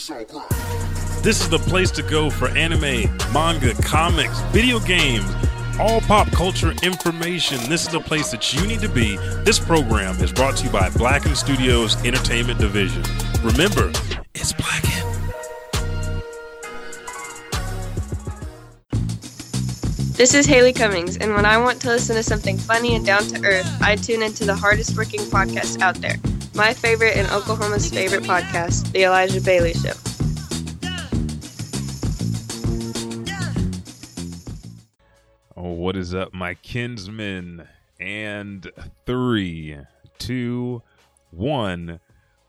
This is the place to go for anime, manga, comics, video games, all pop culture information. This is the place that you need to be. This program is brought to you by Blacken Studios Entertainment Division. Remember, it's Blacken. This is Haley Cummings, and when I want to listen to something funny and down to earth, I tune into the hardest working podcast out there. My favorite and Oklahoma's favorite podcast, The Elijah Bailey Show. Oh, what is up, my kinsmen? And three, two, one,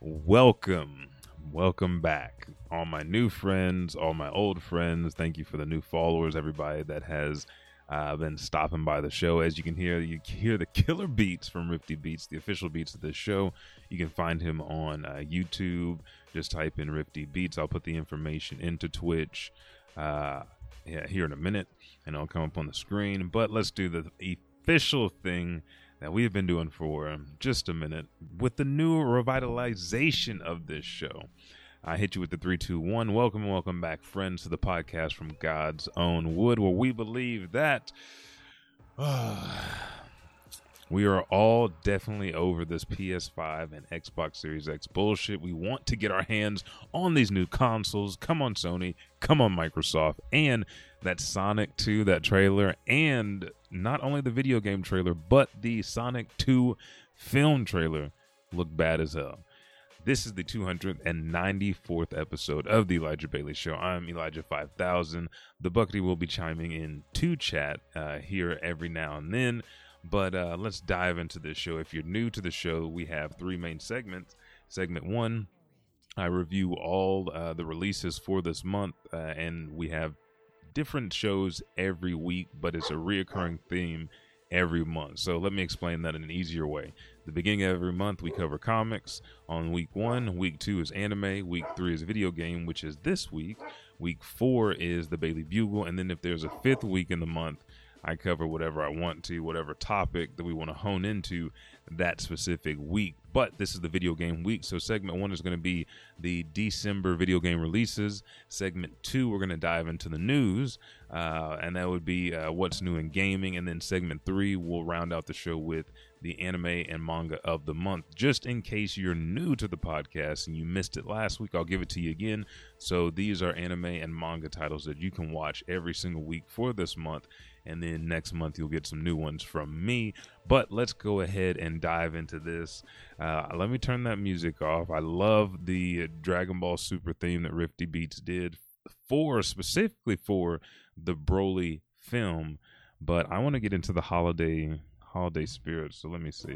welcome. Welcome back. All my new friends, all my old friends, thank you for the new followers, everybody that has uh, been stopping by the show. As you can hear, you hear the killer beats from Rifti Beats, the official beats of this show. You can find him on uh, YouTube. Just type in Rifti Beats. I'll put the information into Twitch uh, yeah, here in a minute, and it'll come up on the screen. But let's do the official thing that we've been doing for just a minute with the new revitalization of this show. I hit you with the three, two, one. Welcome, welcome back, friends, to the podcast from God's own wood, where we believe that we are all definitely over this PS5 and Xbox Series X bullshit. We want to get our hands on these new consoles. Come on, Sony. Come on, Microsoft. And that Sonic 2, that trailer, and not only the video game trailer, but the Sonic 2 film trailer look bad as hell. This is the 294th episode of the Elijah Bailey Show. I'm Elijah 5000. The Buckety will be chiming in to chat uh, here every now and then. But uh, let's dive into this show. If you're new to the show, we have three main segments. Segment one, I review all uh, the releases for this month, uh, and we have different shows every week, but it's a reoccurring theme every month. So let me explain that in an easier way. The beginning of every month, we cover comics. On week one, week two is anime. Week three is video game, which is this week. Week four is the Bailey Bugle. And then if there's a fifth week in the month, I cover whatever I want to, whatever topic that we want to hone into that specific week. But this is the video game week. So, segment one is going to be the December video game releases. Segment two, we're going to dive into the news, uh, and that would be uh, what's new in gaming. And then segment three, we'll round out the show with the anime and manga of the month. Just in case you're new to the podcast and you missed it last week, I'll give it to you again. So, these are anime and manga titles that you can watch every single week for this month and then next month you'll get some new ones from me. But let's go ahead and dive into this. Uh, let me turn that music off. I love the Dragon Ball Super theme that Rifti Beats did for specifically for the Broly film. But I want to get into the holiday holiday spirit. So let me see.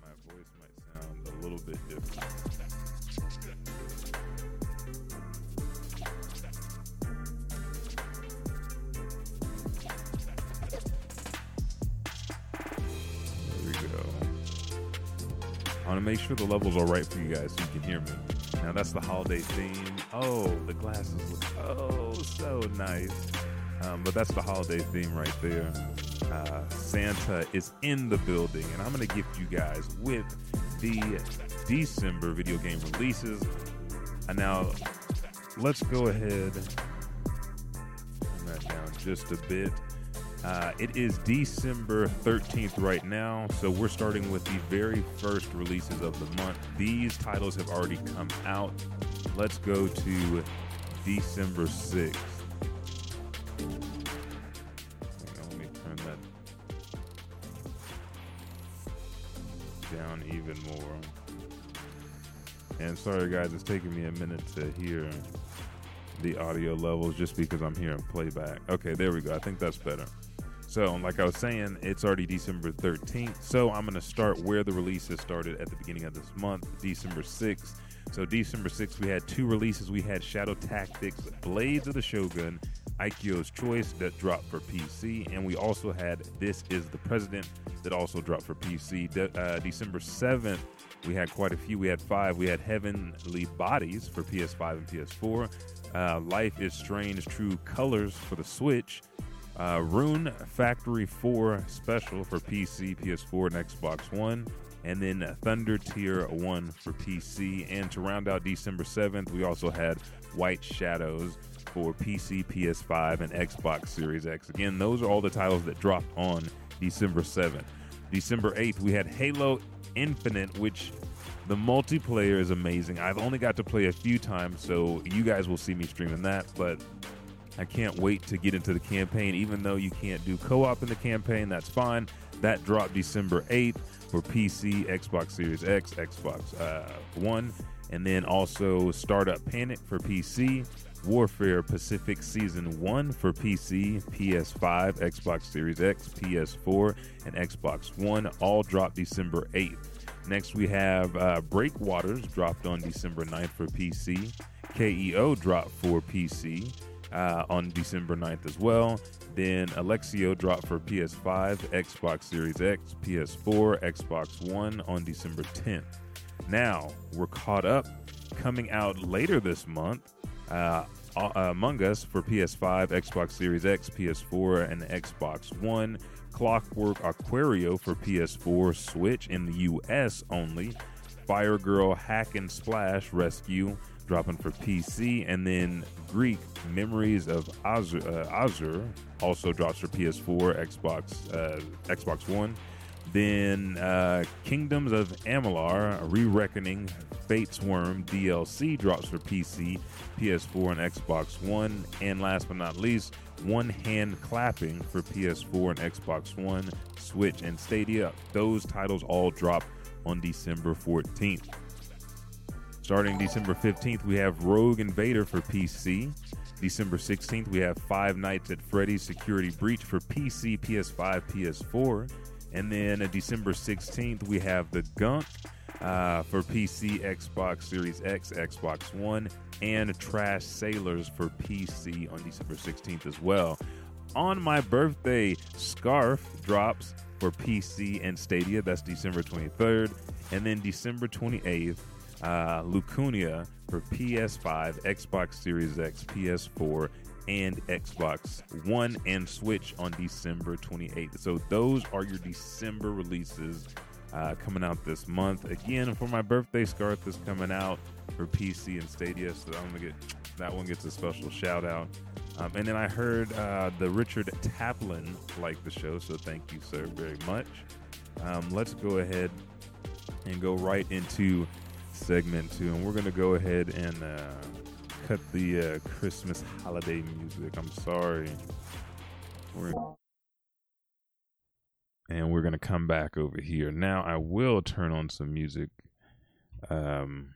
My voice might sound a little bit different. Want to make sure the levels are right for you guys so you can hear me. Now that's the holiday theme. Oh, the glasses look oh so nice. Um, but that's the holiday theme right there. Uh, Santa is in the building, and I'm going to gift you guys with the December video game releases. And now let's go ahead turn that down just a bit. Uh, it is December 13th right now, so we're starting with the very first releases of the month. These titles have already come out. Let's go to December 6th. On, let me turn that down even more. And sorry, guys, it's taking me a minute to hear the audio levels just because I'm hearing playback. Okay, there we go. I think that's better. So, like I was saying, it's already December 13th. So, I'm going to start where the releases started at the beginning of this month, December 6th. So, December 6th, we had two releases. We had Shadow Tactics Blades of the Shogun, Aiko's Choice, that dropped for PC. And we also had This is the President, that also dropped for PC. De- uh, December 7th, we had quite a few. We had five. We had Heavenly Bodies for PS5 and PS4. Uh, Life is Strange True Colors for the Switch. Uh, Rune Factory 4 Special for PC, PS4, and Xbox One, and then Thunder Tier 1 for PC. And to round out December 7th, we also had White Shadows for PC, PS5, and Xbox Series X. Again, those are all the titles that dropped on December 7th. December 8th, we had Halo Infinite, which the multiplayer is amazing. I've only got to play a few times, so you guys will see me streaming that, but I can't wait to get into the campaign. Even though you can't do co op in the campaign, that's fine. That dropped December 8th for PC, Xbox Series X, Xbox uh, One, and then also Startup Panic for PC, Warfare Pacific Season 1 for PC, PS5, Xbox Series X, PS4, and Xbox One all dropped December 8th. Next, we have uh, Breakwaters dropped on December 9th for PC, KEO dropped for PC uh, on December 9th as well. Then Alexio dropped for PS5, Xbox Series X, PS4, Xbox One on December 10th. Now, we're caught up coming out later this month. Uh, uh, Among Us for PS5, Xbox Series X, PS4, and Xbox One. Clockwork Aquario for PS4, Switch in the US only. Fire Girl Hack and Splash Rescue dropping for PC, and then Greak Memories of Azure, uh, Azure also drops for PS4, Xbox, uh, Xbox One. Then uh, Kingdoms of Amalur, Re-Reckoning, Fatesworn DLC drops for PC, PS4, and Xbox One. And last but not least, One Hand Clapping for PS4 and Xbox One, Switch, and Stadia. Those titles all drop on December 14th. Starting December 15th, we have Rogue Invader for PC. December 16th, we have Five Nights at Freddy's Security Breach for PC, PS5, PS4. And then uh, December 16th, we have The Gunk uh, for PC, Xbox Series X, Xbox One, and Trash Sailors for PC on December 16th as well. On my birthday, Scarf drops for PC and Stadia. That's December 23rd. And then December 28th, uh, Lucunia for PS5, Xbox Series X, PS4, and Xbox One and Switch on December 28th. So those are your December releases uh, coming out this month. Again, for my birthday, Scarf is coming out for PC and Stadia, so I'm gonna get that one gets a special shout out. Um, and then I heard uh, the Richard Taplin liked the show, so thank you, sir, very much. Um, let's go ahead and go right into segment two, and we're gonna go ahead and uh, cut the uh, Christmas holiday music. I'm sorry. We're and we're gonna come back over here. Now I will turn on some music. Um,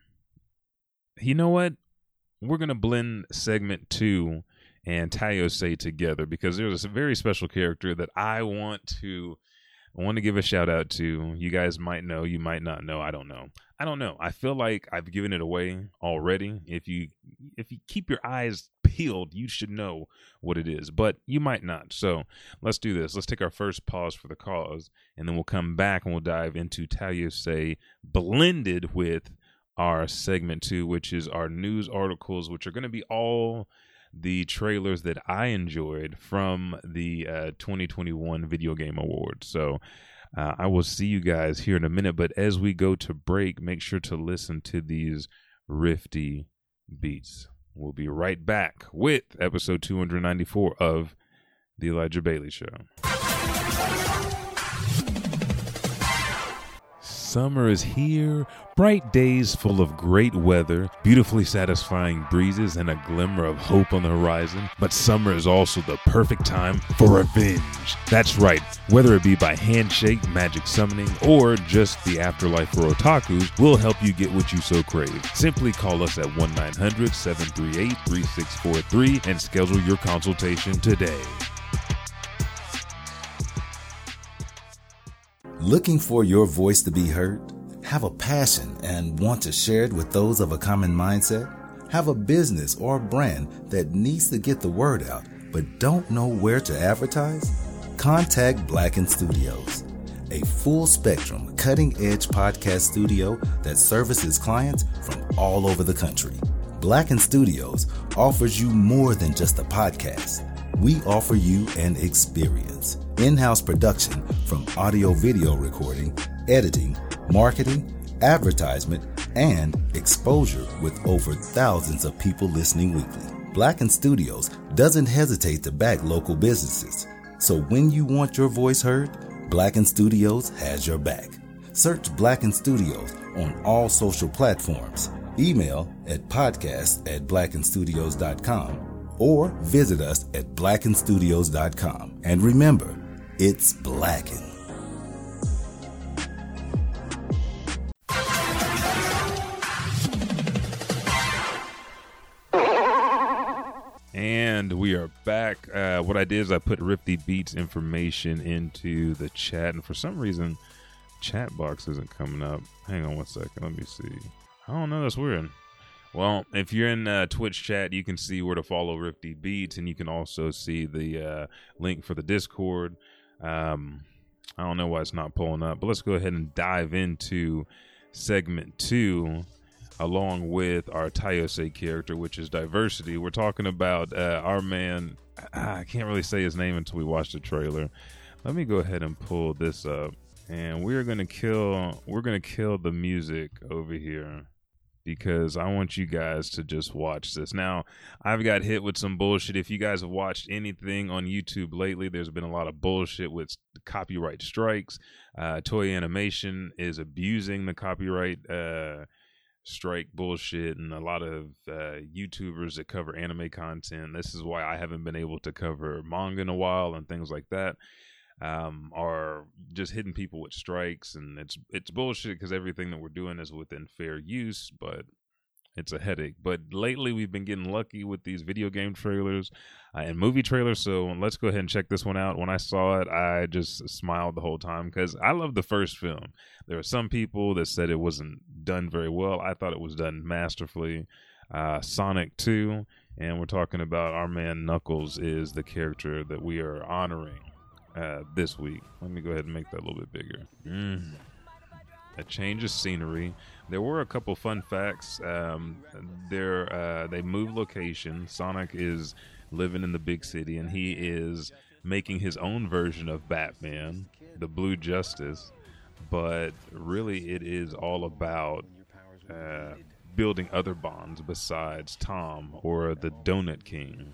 you know what? We're gonna blend segment two and Tayo say together because there's a very special character that I want to I want to give a shout out to. You guys might know, you might not know. I don't know. I don't know. I feel like I've given it away already. If you if you keep your eyes peeled, you should know what it is, but you might not. So let's do this. Let's take our first pause for the cause, and then we'll come back and we'll dive into Tayo say blended with our segment two, which is our news articles, which are going to be all the trailers that I enjoyed from the uh, 2021 Video Game Awards. So uh, I will see you guys here in a minute. But as we go to break, make sure to listen to these Rifti Beats. We'll be right back with episode 294 of The Elijah Bailey Show. Summer is here, bright days full of great weather, beautifully satisfying breezes, and a glimmer of hope on the horizon. But summer is also the perfect time for revenge. That's right, whether it be by handshake, magic summoning, or just the afterlife for otakus, we'll help you get what you so crave. Simply call us at 1 900 738 3643 and schedule your consultation today. Looking for your voice to be heard? Have a passion and want to share it with those of a common mindset? Have a business or brand that needs to get the word out but don't know where to advertise? Contact Blacken Studios, a full spectrum, cutting edge podcast studio that services clients from all over the country. Blacken Studios offers you more than just a podcast. We offer you an experience. In house production from audio video recording, editing, marketing, advertisement, and exposure with over thousands of people listening weekly. Blacken Studios doesn't hesitate to back local businesses. So when you want your voice heard, Blacken Studios has your back. Search Blacken Studios on all social platforms. Email at podcast at blackenstudios.com or visit us at blackenstudios.com. And remember, it's Blacken. And we are back. Uh, what I did is I put Rifti Beats information into the chat, and for some reason, chat box isn't coming up. Hang on one second. Let me see. I don't know. That's weird. Well, if you're in uh, Twitch chat, you can see where to follow Rifti Beats, and you can also see the uh, link for the Discord. Um, I don't know why it's not pulling up, but let's go ahead and dive into segment two along with our Tayose character, which is diversity. We're talking about uh, our man. I can't really say his name until we watch the trailer. Let me go ahead and pull this up, and we're gonna kill. We're gonna kill the music over here because I want you guys to just watch this. Now, I've got hit with some bullshit. If you guys have watched anything on YouTube lately, there's been a lot of bullshit with copyright strikes. Uh, Toei Animation is abusing the copyright. Uh, strike bullshit and a lot of uh, YouTubers that cover anime content. This is why I haven't been able to cover manga in a while and things like that. Um, are just hitting people with strikes, and it's it's bullshit because everything that we're doing is within fair use, but it's a headache. But lately, we've been getting lucky with these video game trailers uh, and movie trailers. So let's go ahead and check this one out. When I saw it, I just smiled the whole time because I love the first film. There are some people that said it wasn't done very well. I thought it was done masterfully. Uh, Sonic 2, and we're talking about our man Knuckles is the character that we are honoring uh, this week. Let me go ahead and make that a little bit bigger. Mm. A change of scenery. There were a couple fun facts. Um, there, uh, they moved location. Sonic is living in the big city, and he is making his own version of Batman, the Blue Justice. But really, it is all about uh, building other bonds besides Tom or the Donut King.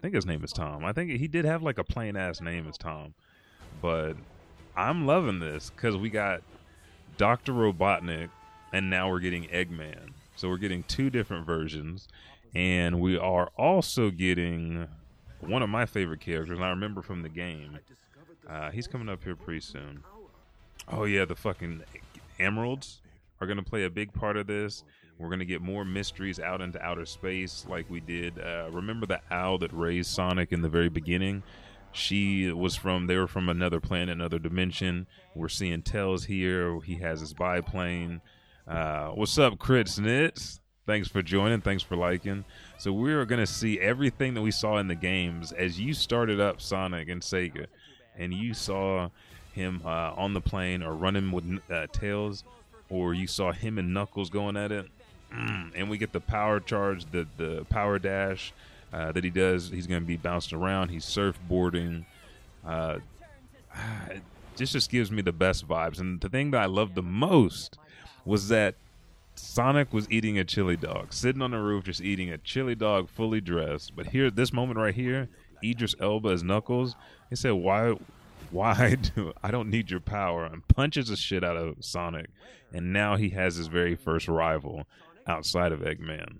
I think his name is Tom. I think he did have like a plain ass name as Tom, but I'm loving this because we got Doctor Robotnik and now we're getting Eggman. So we're getting two different versions, and we are also getting one of my favorite characters. I remember from the game. Uh, he's coming up here pretty soon. Oh yeah, the fucking emeralds are to play a big part of this. We're going to get more mysteries out into outer space, like we did. Uh, remember the owl that raised Sonic in the very beginning? She was from. They were from another planet, another dimension. We're seeing Tails here. He has his biplane. Uh, what's up, Crits Nits? Thanks for joining. Thanks for liking. So we're gonna see everything that we saw in the games as you started up Sonic and Sega, and you saw him uh, on the plane or running with uh, Tails, or you saw him and Knuckles going at it. Mm, and we get the power charge, the the power dash uh, that he does. He's going to be bouncing around. He's surfboarding. Uh, this just gives me the best vibes. And the thing that I love the most was that Sonic was eating a chili dog, sitting on the roof, just eating a chili dog, fully dressed. But here, this moment right here, Idris Elba as Knuckles. He said, "Why, why do I don't need your power?" and punches the shit out of Sonic. And now he has his very first rival outside of Eggman.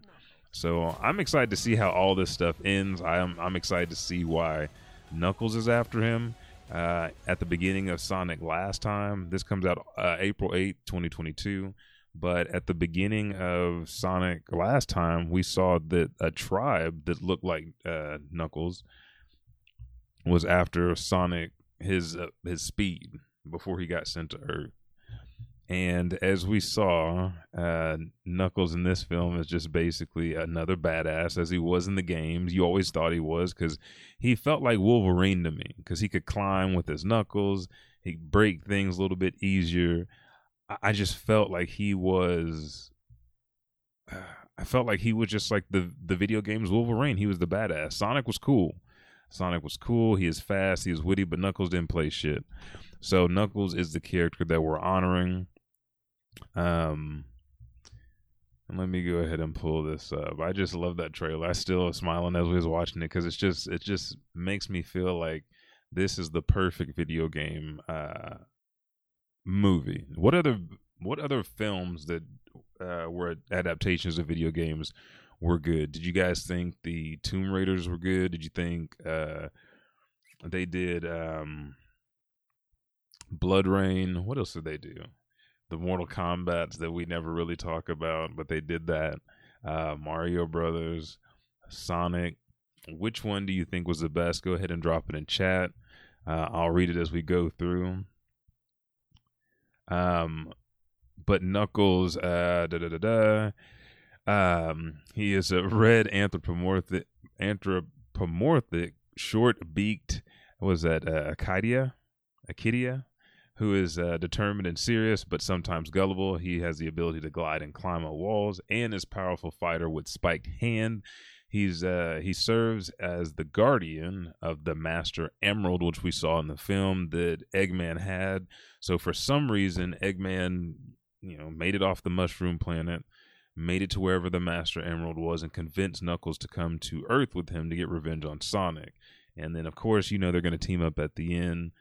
So I'm excited to see how all this stuff ends. I'm I'm excited to see why Knuckles is after him. Uh, at the beginning of Sonic last time. This comes out uh, April 8, 2022. But at the beginning of Sonic last time, we saw that a tribe that looked like uh, Knuckles was after Sonic his uh, his speed before he got sent to Earth. And as we saw, uh, Knuckles in this film is just basically another badass, as he was in the games. You always thought he was because he felt like Wolverine to me because he could climb with his knuckles, he break things a little bit easier. I just felt like he was. I felt like he was just like the the video games Wolverine. He was the badass. Sonic was cool. Sonic was cool. He is fast. He is witty, but Knuckles didn't play shit. So Knuckles is the character that we're honoring. Um, and let me go ahead and pull this up. I just love that trailer. I still am smiling as we was watching it because it's just it just makes me feel like this is the perfect video game uh, movie. What other what other films that uh, were adaptations of video games were good? Did you guys think the Tomb Raiders were good? Did you think uh, they did um, Rain? What else did they do? The Mortal Kombat's that we never really talk about, but they did that. Uh, Mario Brothers, Sonic. Which one do you think was the best? Go ahead and drop it in chat. Uh, I'll read it as we go through. Um, but Knuckles, uh, da da da da. Um, he is a red anthropomorphic, anthropomorphic, short-beaked. Was that uh, Acadia? Acadia, who is uh, determined and serious, but sometimes gullible. He has the ability to glide and climb on walls, and is powerful fighter with spiked hand. He's uh, he serves as the guardian of the Master Emerald, which we saw in the film that Eggman had. So for some reason, Eggman, you know, made it off the Mushroom Planet, made it to wherever the Master Emerald was, and convinced Knuckles to come to Earth with him to get revenge on Sonic. And then, of course, you know they're going to team up at the end,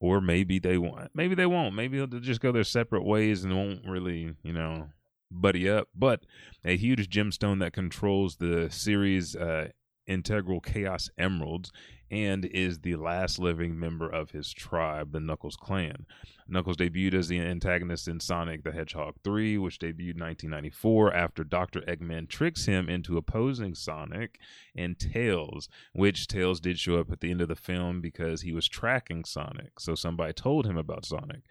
or maybe they won't. Maybe they won't. Maybe they'll just go their separate ways and won't really, you know, buddy up. But a huge gemstone that controls the series' uh, integral Chaos Emeralds and is the last living member of his tribe, the Knuckles clan. Knuckles debuted as the antagonist in Sonic the Hedgehog 3, which debuted in 1994 after Dr. Eggman tricks him into opposing Sonic and Tails, which Tails did show up at the end of the film because he was tracking Sonic. So somebody told him about Sonic.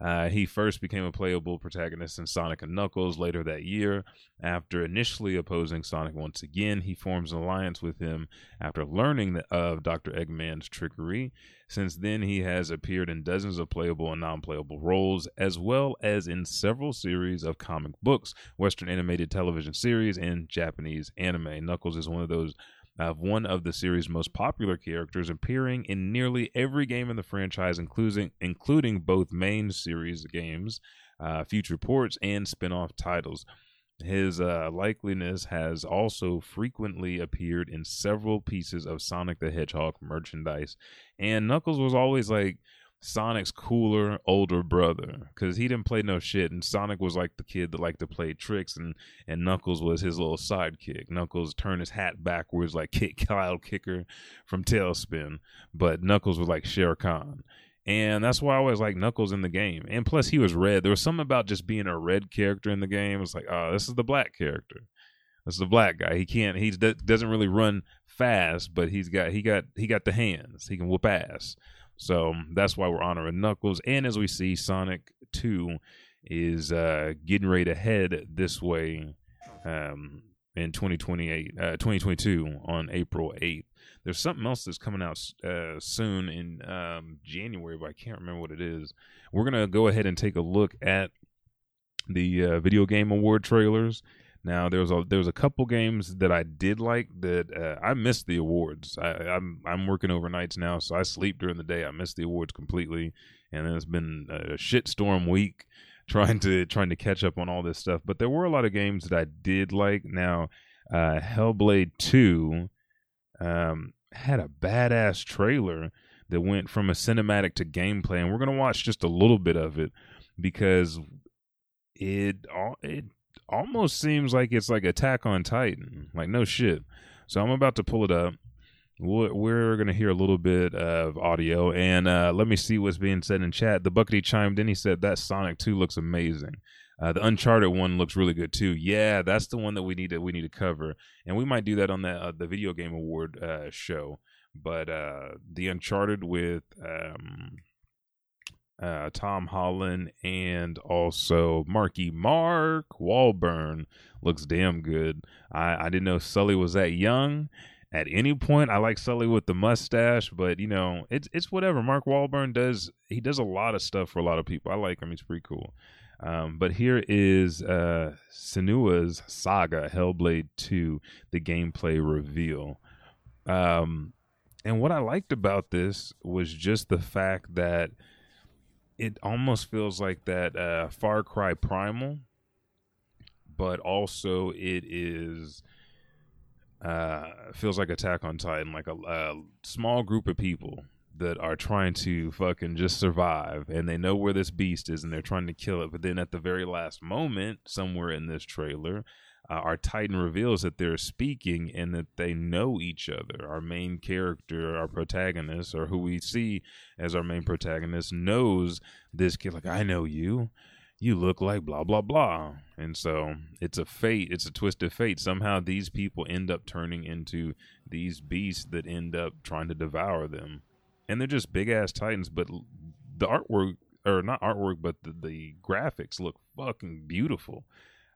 Uh, he first became a playable protagonist in Sonic and Knuckles later that year. After initially opposing Sonic once again, he forms an alliance with him after learning of Dr. Eggman's trickery. Since then, he has appeared in dozens of playable and non playable roles, as well as in several series of comic books, Western animated television series, and Japanese anime. Knuckles is one of those of one of the series' most popular characters, appearing in nearly every game in the franchise, including including both main series games, uh, future ports, and spin-off titles. His uh, likeliness has also frequently appeared in several pieces of Sonic the Hedgehog merchandise, and Knuckles was always like Sonic's cooler older brother because he didn't play no shit, and Sonic was like the kid that liked to play tricks, and and Knuckles was his little sidekick. Knuckles turned his hat backwards like Kid Kyle Kicker from TaleSpin, but Knuckles was like Shere Khan. And that's why I always like Knuckles in the game. And plus, he was red. There was something about just being a red character in the game. It's like, oh, this is the black character. This is the black guy. He can't. He doesn't really run fast, but he's got he got he got the hands. He can whoop ass. So that's why we're honoring Knuckles. And as we see, Sonic 2 is uh, getting ready to head this way um, in 2028, uh, 2022 on April 8th. There's something else that's coming out uh, soon in um, January, but I can't remember what it is. We're going to go ahead and take a look at the uh, video game award trailers now there was a there was a couple games that I did like that uh, I missed the awards. I, am I'm, I'm working overnights now, so I sleep during the day. I missed the awards completely, and it's been a shitstorm week trying to trying to catch up on all this stuff. But there were a lot of games that I did like. Now, uh, Hellblade Two um, had a badass trailer that went from a cinematic to gameplay, and we're gonna watch just a little bit of it because it it almost seems like it's like Attack on Titan. Like no shit. So I'm about to pull it up. We're going to hear a little bit of audio, and uh, let me see what's being said in chat. The Buckety chimed in. He said that Sonic 2 looks amazing. Uh, the Uncharted one looks really good too. Yeah, that's the one that we need to we need to cover, and we might do that on the uh, the video game award uh, show. But uh, the Uncharted with um, uh, Tom Holland, and also Marky Mark Wahlberg looks damn good. I, I didn't know Sully was that young. At any point, I like Sully with the mustache, but you know, it's it's whatever. Mark Wahlberg does he does a lot of stuff for a lot of people. I like him; he's pretty cool. Um, but here is uh, Senua's Saga Hellblade 2, the gameplay reveal. Um, and what I liked about this was just the fact that it almost feels like that uh, Far Cry Primal, but also it is uh, feels like Attack on Titan, like a, a small group of people that are trying to fucking just survive and they know where this beast is and they're trying to kill it. But then at the very last moment, somewhere in this trailer, uh, our Titan reveals that they're speaking and that they know each other. Our main character, our protagonist, or who we see as our main protagonist, knows this kid. Like, I know you. You look like blah, blah, blah. And so it's a fate. It's a twisted fate. Somehow these people end up turning into these beasts that end up trying to devour them and they're just big ass titans. But the artwork, or not artwork, but the, the graphics look fucking beautiful.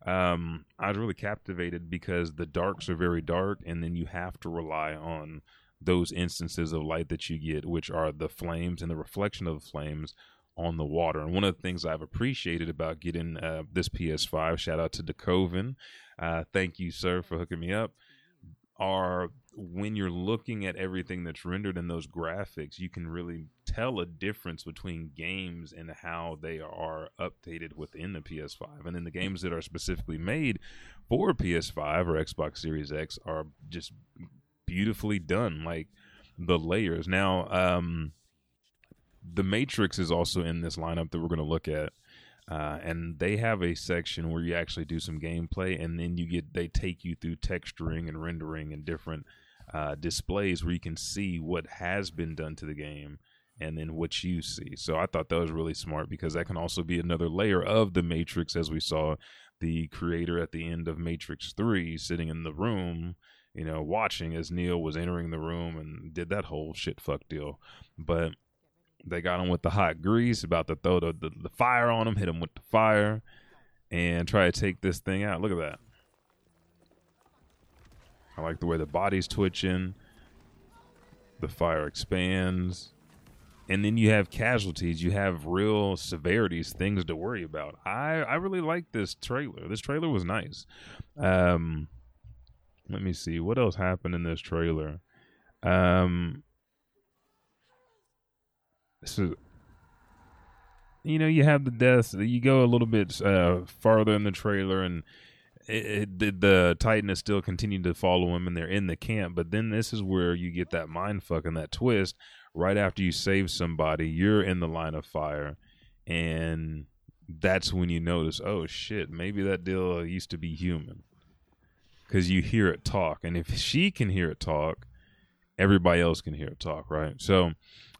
Um, I was really captivated because the darks are very dark, and then you have to rely on those instances of light that you get, which are the flames and the reflection of the flames on the water. And one of the things I've appreciated about getting uh, this PS5, shout out to DeCoven, uh, thank you, sir, for hooking me up, are when you're looking at everything that's rendered in those graphics, you can really tell a difference between games and how they are updated within the PS5. And then the games that are specifically made for PS5 or Xbox Series X are just beautifully done, like the layers. Now, um, the Matrix is also in this lineup that we're going to look at. Uh, and they have a section where you actually do some gameplay, and then you get they take you through texturing and rendering and different uh, displays where you can see what has been done to the game and then what you see. So I thought that was really smart because that can also be another layer of the Matrix, as we saw the creator at the end of Matrix 3 sitting in the room, you know, watching as Neo was entering the room and did that whole shit fuck deal. But they got him with the hot grease, about to throw the, the, the fire on him, hit him with the fire, and try to take this thing out. Look at that. I like the way the body's twitching. The fire expands. And then you have casualties. You have real severities, things to worry about. I, I really like this trailer. This trailer was nice. Um, let me see. What else happened in this trailer? Um, so you know you have the deaths you go a little bit uh, farther in the trailer and it, it, the Titan is still continuing to follow him, and they're in the camp. But then this is where you get that mind fuck and that twist. Right after you save somebody, you're in the line of fire, and that's when you notice, oh shit, maybe that deal used to be human, because you hear it talk, and if she can hear it talk, everybody else can hear it talk, right? So.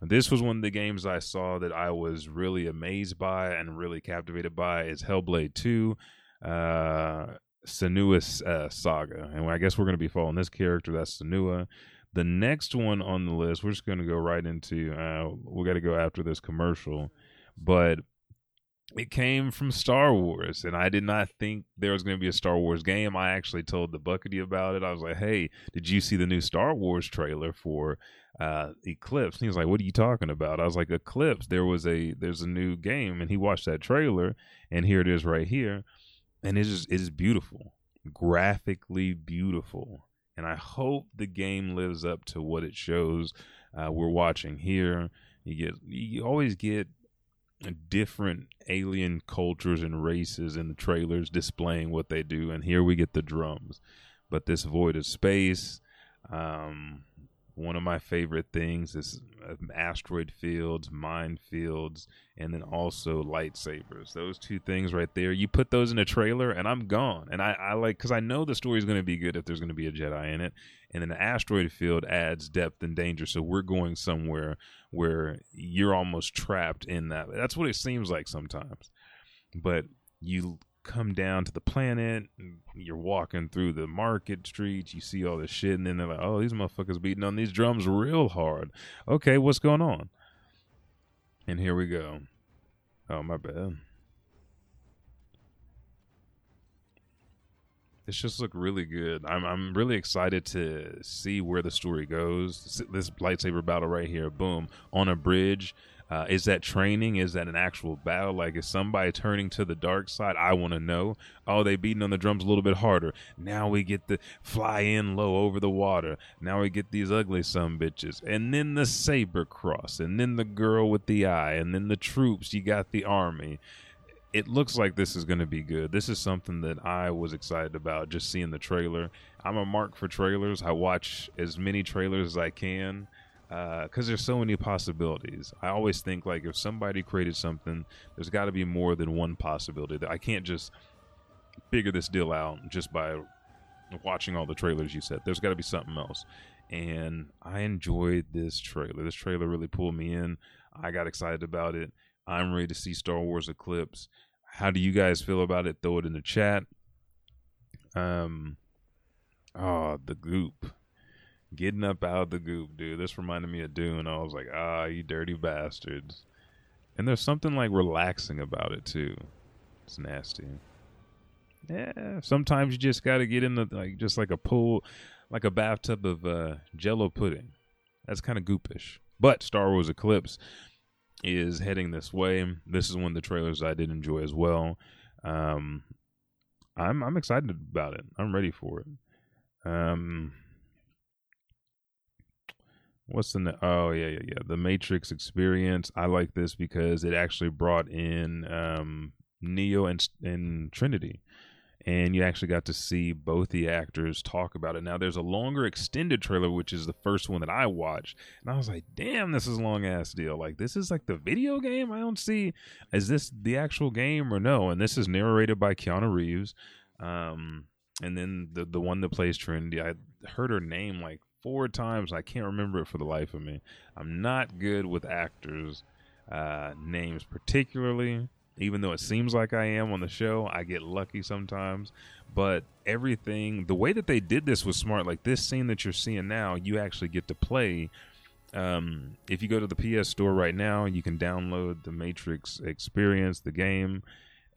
This was one of the games I saw that I was really amazed by and really captivated by. Is Hellblade Two. Uh, Senua's uh, saga, and I guess we're going to be following this character. That's Senua. The next one on the list, we're just going to go right into. Uh, we got to go after this commercial, but it came from Star Wars, and I did not think there was going to be a Star Wars game. I actually told the Buckety about it. I was like, "Hey, did you see the new Star Wars trailer for uh, Eclipse?" And he was like, "What are you talking about?" I was like, "Eclipse. There was a there's a new game," and he watched that trailer, and here it is right here and it is it is beautiful, graphically beautiful, and I hope the game lives up to what it shows. Uh, we're watching here. You get you always get different alien cultures and races in the trailers displaying what they do, and here we get the drums. But this void of space, um, one of my favorite things is um, asteroid fields, minefields, and then also lightsabers. Those two things right there. You put those in a trailer, and I'm gone. And I, I like because I know the story is going to be good if there's going to be a Jedi in it. And then the asteroid field adds depth and danger. So we're going somewhere where you're almost trapped in that. That's what it seems like sometimes. But you come down to the planet. You're walking through the market streets. You see all this shit, and then they're like, "Oh, these motherfuckers beating on these drums real hard." Okay, what's going on? And here we go. Oh, my bad. This just looked really good. I'm I'm really excited to see where the story goes. This lightsaber battle right here, boom, on a bridge Uh, is that training? Is that an actual battle? Like, is somebody turning to the dark side? I want to know. Oh, they beating on the drums a little bit harder. Now we get the fly in low over the water. Now we get these ugly some bitches, and then the saber cross, and then the girl with the eye, and then the troops. You got the army. It looks like this is going to be good. This is something that I was excited about just seeing the trailer. I'm a mark for trailers. I watch as many trailers as I can because uh, there's so many possibilities. I always think like if somebody created something, there's got to be more than one possibility. That I can't just figure this deal out just by watching all the trailers you said. There's got to be something else. And I enjoyed this trailer. This trailer really pulled me in. I got excited about it. I'm ready to see Star Wars Eclipse. How do you guys feel about it? Throw it in the chat. Um, oh, the goop getting up out of the goop, dude. This reminded me of Dune. I was like, ah, you dirty bastards. And there's something like relaxing about it too. It's nasty. Yeah, sometimes you just got to get in the like just like a pool, like a bathtub of uh, Jello pudding. That's kind of goopish. But Star Wars Eclipse is heading this way. This is one of the trailers I did enjoy as well. Um, I'm I'm excited about it. I'm ready for it. Um, what's the oh yeah yeah yeah the matrix experience. I like this because it actually brought in um neo and, and trinity. And you actually got to see both the actors talk about it. Now there's a longer extended trailer which is the first one that i watched and i was like damn this is a long ass deal. Like this is like the video game? I don't see is this the actual game or no? And this is narrated by keanu reeves um and then the the one that plays trinity i heard her name like four times. I can't remember it for the life of me. I'm not good with actors' uh, names, particularly. Even though it seems like I am on the show, I get lucky sometimes. But everything, the way that they did this was smart. Like this scene that you're seeing now, you actually get to play. Um, if you go to the PS Store right now, you can download the Matrix Experience, the game.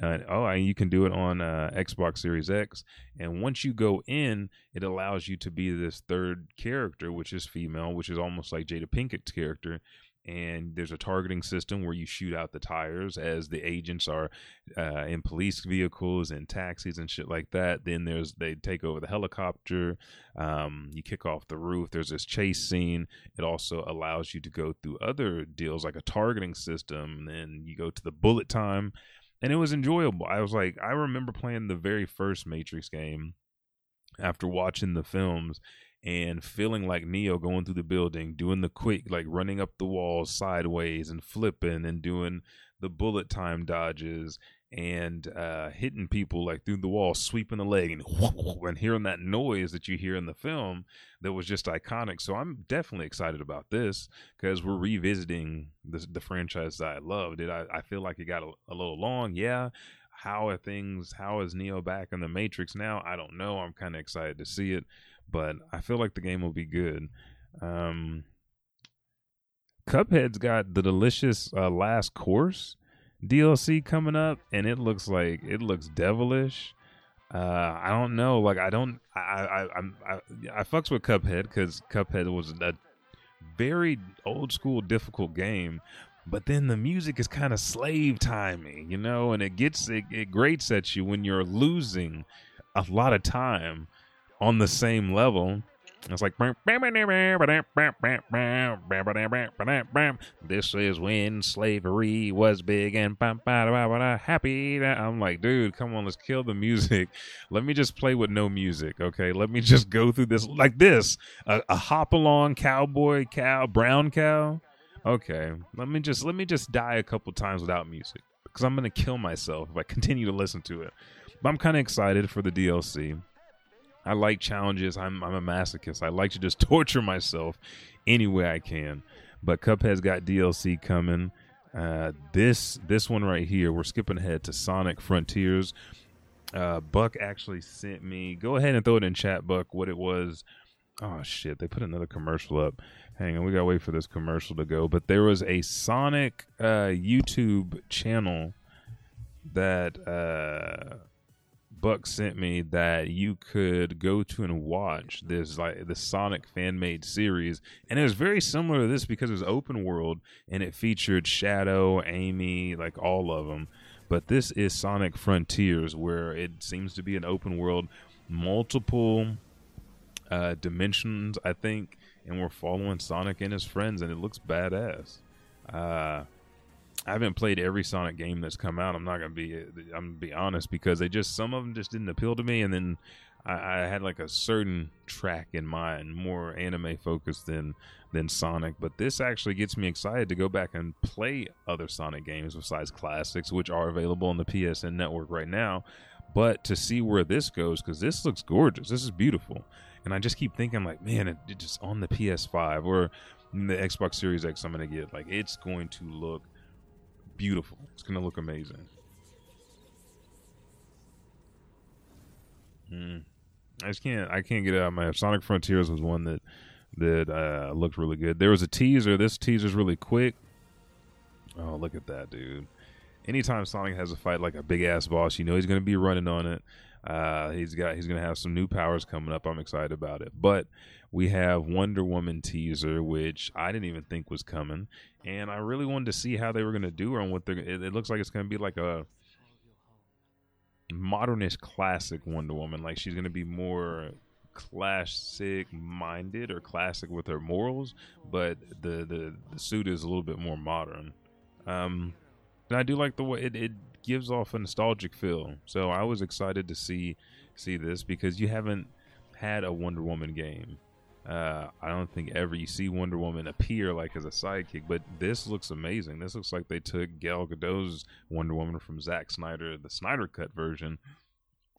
Oh, and you can do it on uh, Xbox Series X. And once you go in, it allows you to be this third character, which is female, which is almost like Jada Pinkett's character. And there's a targeting system where you shoot out the tires as the agents are uh, in police vehicles and taxis and shit like that. Then there's they take over the helicopter. Um, you kick off the roof. There's this chase scene. It also allows you to go through other deals like a targeting system. Then you go to the bullet time and it was enjoyable. I was like, I remember playing the very first Matrix game after watching the films and feeling like Neo going through the building, doing the quick, like running up the walls sideways and flipping and doing the bullet time dodges and uh, hitting people like through the wall, sweeping the leg, and, and hearing that noise that you hear in the film that was just iconic. So I'm definitely excited about this because we're revisiting the, the franchise that I loved. Did I, I feel like it got a, a little long? Yeah. How are things? How is Neo back in the Matrix now? I don't know. I'm kind of excited to see it, but I feel like the game will be good. Um, Cuphead's got the delicious uh, last course DLC coming up, and it looks like it looks devilish. Uh, I don't know. Like I don't. I I I'm, I, I fucks with Cuphead because Cuphead was a very old school difficult game, but then the music is kind of slave timing, you know, and it gets it, it grates at you when you're losing a lot of time on the same level it's like this is when slavery was big and happy. I'm like, dude, come on, let's kill the music. Let me just play with no music, okay? Let me just go through this like this: a, a hop along cowboy cow, brown cow. Okay, let me just let me just die a couple times without music because I'm gonna kill myself if I continue to listen to it. But I'm kind of excited for the DLC. I like challenges. I'm I'm a masochist. I like to just torture myself any way I can. But Cuphead's got DLC coming. Uh, this this one right here, we're skipping ahead to Sonic Frontiers. Uh, Buck actually sent me. Go ahead and throw it in chat, Buck. What it was. Oh shit! They put another commercial up. Hang on, we gotta wait for this commercial to go. But there was a Sonic uh, YouTube channel that uh, Buck sent me that you could go to and watch this like the Sonic fan made series, and it was very similar to this because it was open world and it featured Shadow, Amy, like all of them. But this is Sonic Frontiers, where it seems to be an open world, multiple uh, dimensions, I think, and we're following Sonic and his friends, and it looks badass. Uh, I haven't played every Sonic game that's come out. I'm not gonna be I'm gonna be honest because they just some of them just didn't appeal to me, and then I, I had like a certain track in mind, more anime focused than than Sonic. But this actually gets me excited to go back and play other Sonic games besides classics, which are available on the PSN network right now. But to see where this goes, because this looks gorgeous, this is beautiful, and I just keep thinking like, man, it, it just on the PS5 or the Xbox Series X, I'm gonna get like it's going to look beautiful. It's gonna look amazing. Mm. I just can't. I can't get out my Sonic Frontiers was one that that uh, looked really good. There was a teaser. This teaser's really quick. Oh, look at that, dude! Anytime Sonic has a fight like a big ass boss, you know he's gonna be running on it. Uh, he's got he's gonna have some new powers coming up. I'm excited about it. But we have Wonder Woman teaser, which I didn't even think was coming, and I really wanted to see how they were gonna do and what they're. It, it looks like it's gonna be like a modernist classic Wonder Woman. Like she's gonna be more classic minded or classic with her morals, but the the, the suit is a little bit more modern. Um, and I do like the way it, it gives off a nostalgic feel. So I was excited to see see this because you haven't had a Wonder Woman game. Uh, I don't think ever you see Wonder Woman appear like as a sidekick, but this looks amazing. This looks like they took Gal Gadot's Wonder Woman from Zack Snyder, the Snyder Cut version,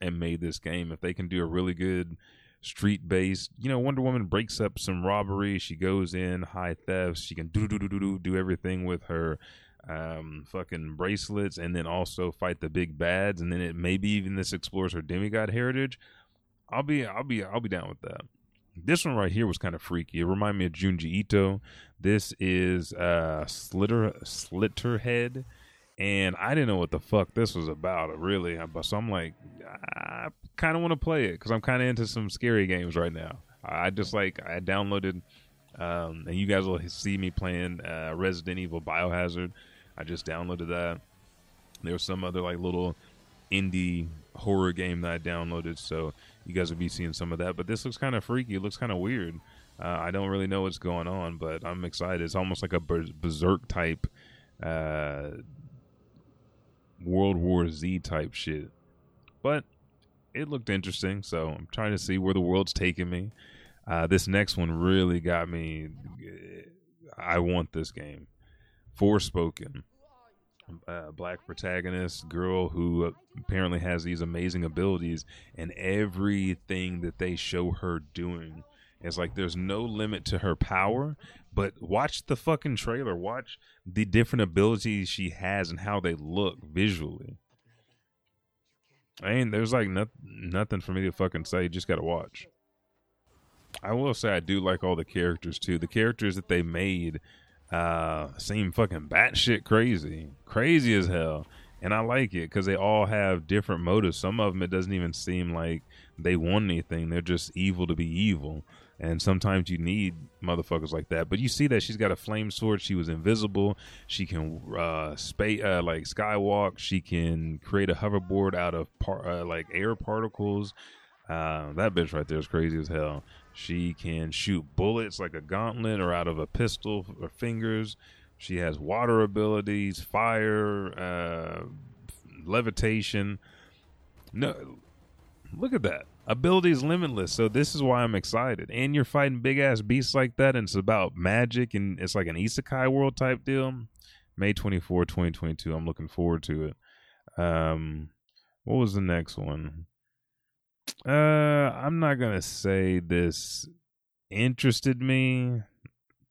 and made this game. If they can do a really good street based, you know, Wonder Woman breaks up some robbery. She goes in high thefts. She can do do do do do do everything with her um, fucking bracelets, and then also fight the big bads, and then it maybe even this explores her demigod heritage. I'll be I'll be I'll be down with that. This one right here was kind of freaky. It reminded me of Junji Ito. This is uh Slitter Slitterhead. And I didn't know what the fuck this was about, really. But so I'm like, I kind of want to play it because I'm kind of into some scary games right now. I just like I downloaded, um, and you guys will see me playing uh, Resident Evil Biohazard. I just downloaded that. There was some other like little indie horror game that I downloaded, so you guys will be seeing some of that. But this looks kind of freaky. It looks kind of weird. Uh, I don't really know what's going on, but I'm excited. It's almost like a berserk type, uh, World War Z type shit. But it looked interesting, so I'm trying to see where the world's taking me. Uh, this next one really got me. I want this game. Forspoken. Uh, black protagonist girl who apparently has these amazing abilities and everything that they show her doing. It's like there's no limit to her power but watch the fucking trailer. Watch the different abilities she has and how they look visually. And there's like no, nothing for me to fucking say. You just gotta watch. I will say i do like all the characters too. The characters that they made uh, seem fucking batshit crazy, crazy as hell. And I like it because they all have different motives. Some of them, it doesn't even seem like they want anything. They're just evil to be evil. And sometimes you need motherfuckers like that. But you see that she's got a flame sword. She was invisible. She can uh, space, uh, like skywalk. She can create a hoverboard out of par- uh, like air particles. Uh, that bitch right there is crazy as hell. She can shoot bullets like a gauntlet or out of a pistol or fingers. She has water abilities, fire, uh, levitation. No, look at that. Abilities limitless. So this is why I'm excited. And you're fighting big ass beasts like that, and it's about magic, and it's like an isekai world type deal. May 24, 2022. I'm looking forward to it. Um, what was the next one? Uh, I'm not gonna say this interested me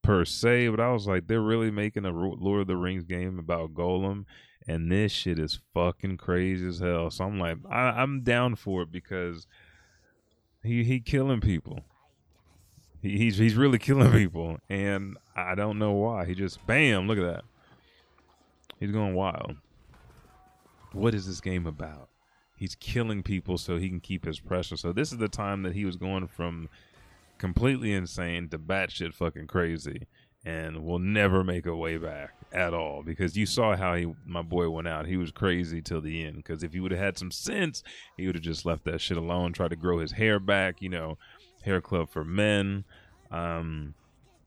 per se, but I was like, they're really making a Lord of the Rings game about Gollum, and this shit is fucking crazy as hell. So I'm like, I, am down for it because he he killing people. He, he's he's really killing people, and I don't know why. He just bam, look at that. He's going wild. What is this game about? He's killing people so he can keep his pressure. So this is the time that he was going from completely insane to batshit fucking crazy, and will never make a way back at all. Because you saw how he, my boy, went out. He was crazy till the end. Because if he would have had some sense, he would have just left that shit alone. Tried to grow his hair back. You know, hair club for men. Um,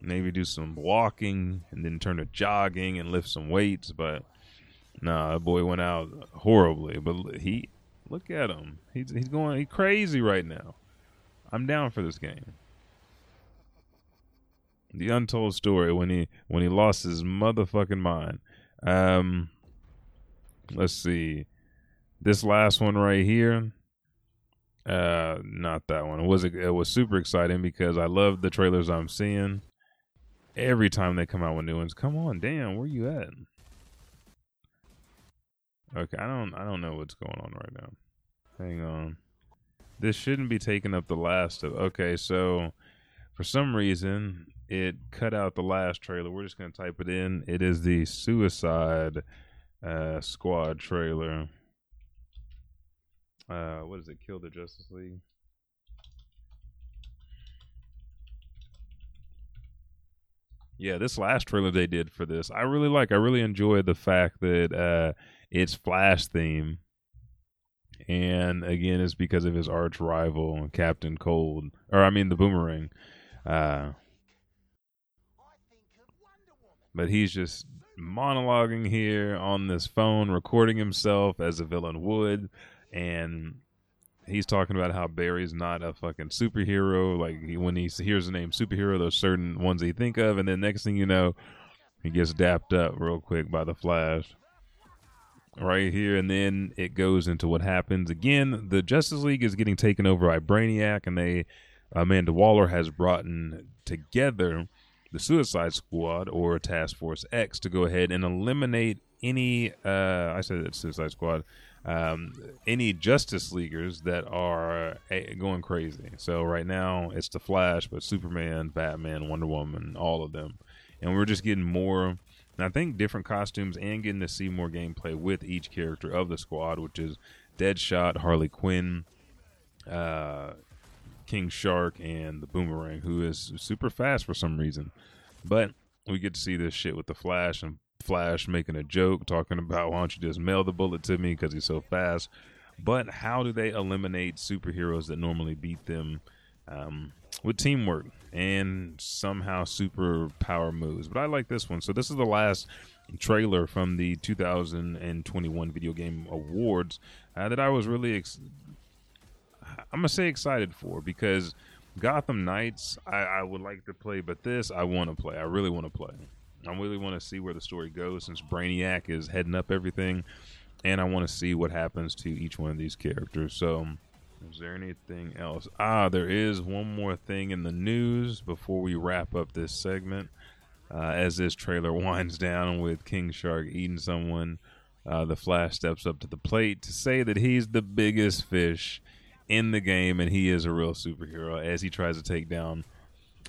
maybe do some walking and then turn to jogging and lift some weights. But nah, that boy went out horribly. But he, look at him. He's he's going. He's crazy right now. I'm down for this game. The untold story when he when he lost his motherfucking mind. Um, let's see. This last one right here. Uh, not that one. It was it was super exciting because I love the trailers I'm seeing. Every time they come out with new ones, come on, damn, where you at? Okay, I don't I don't know what's going on right now. Hang on. This shouldn't be taking up the last of. Okay, so for some reason it cut out the last trailer. We're just gonna type it in. It is the Suicide uh, Squad trailer. Uh, what is it? Kill the Justice League. Yeah, this last trailer they did for this, I really like. I really enjoyed the fact that uh, it's Flash theme, and again, it's because of his arch rival Captain Cold, or I mean the Boomerang. Uh, but he's just monologuing here on this phone, recording himself as a villain would, and he's talking about how Barry's not a fucking superhero. Like he, when he hears the name superhero, there's certain ones he think of, and then next thing you know, he gets dapped up real quick by the Flash. Right here, and then it goes into what happens again. The Justice League is getting taken over by Brainiac, and they Amanda Waller has brought in together the Suicide Squad or Task Force X to go ahead and eliminate any. Uh, I said Suicide Squad. Um, any Justice Leaguers that are uh, going crazy. So right now it's the Flash, but Superman, Batman, Wonder Woman, all of them, and we're just getting more. I think different costumes and getting to see more gameplay with each character of the squad, which is Deadshot, Harley Quinn, uh, King Shark and the Boomerang, who is super fast for some reason. But we get to see this shit with the Flash and Flash making a joke, talking about why don't you just mail the bullet to me because he's so fast. But how do they eliminate superheroes that normally beat them um, with teamwork and somehow super power moves? But I like this one. So this is the last trailer from the 2021 Video Game Awards uh, that I was really ex- I'm gonna say excited for because Gotham Knights I, I would like to play, but this I want to play. I really want to play. I really want to see where the story goes since Brainiac is heading up everything, and I want to see what happens to each one of these characters. So, is there anything else? Ah, there is one more thing in the news before we wrap up this segment. Uh, as this trailer winds down with King Shark eating someone, uh, the Flash steps up to the plate to say that he's the biggest fish in the game, and he is a real superhero as he tries to take down